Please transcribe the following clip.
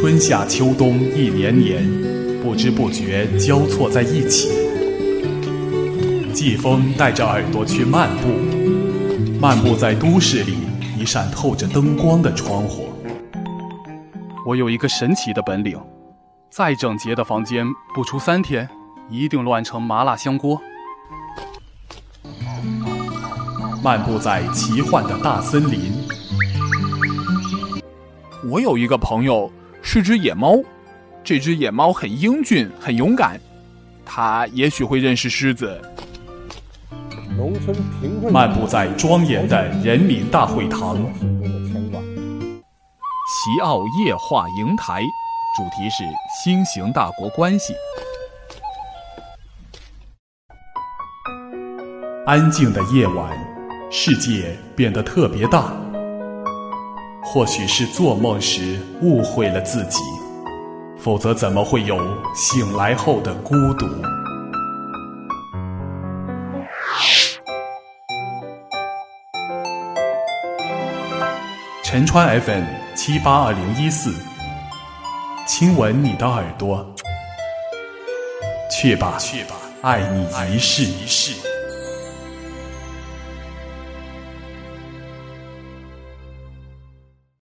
春夏秋冬一年年，不知不觉交错在一起。季风带着耳朵去漫步，漫步在都市里一扇透着灯光的窗户。我有一个神奇的本领，再整洁的房间，不出三天，一定乱成麻辣香锅。漫步在奇幻的大森林。我有一个朋友是只野猫，这只野猫很英俊，很勇敢，它也许会认识狮子。农村贫困。漫步在庄严的人民大会堂。齐奥夜话营台，主题是新型大国关系。安静的夜晚，世界变得特别大。或许是做梦时误会了自己，否则怎么会有醒来后的孤独？陈川 FM 七八二零一四，亲吻你的耳朵，去吧，去吧，爱你一世一世。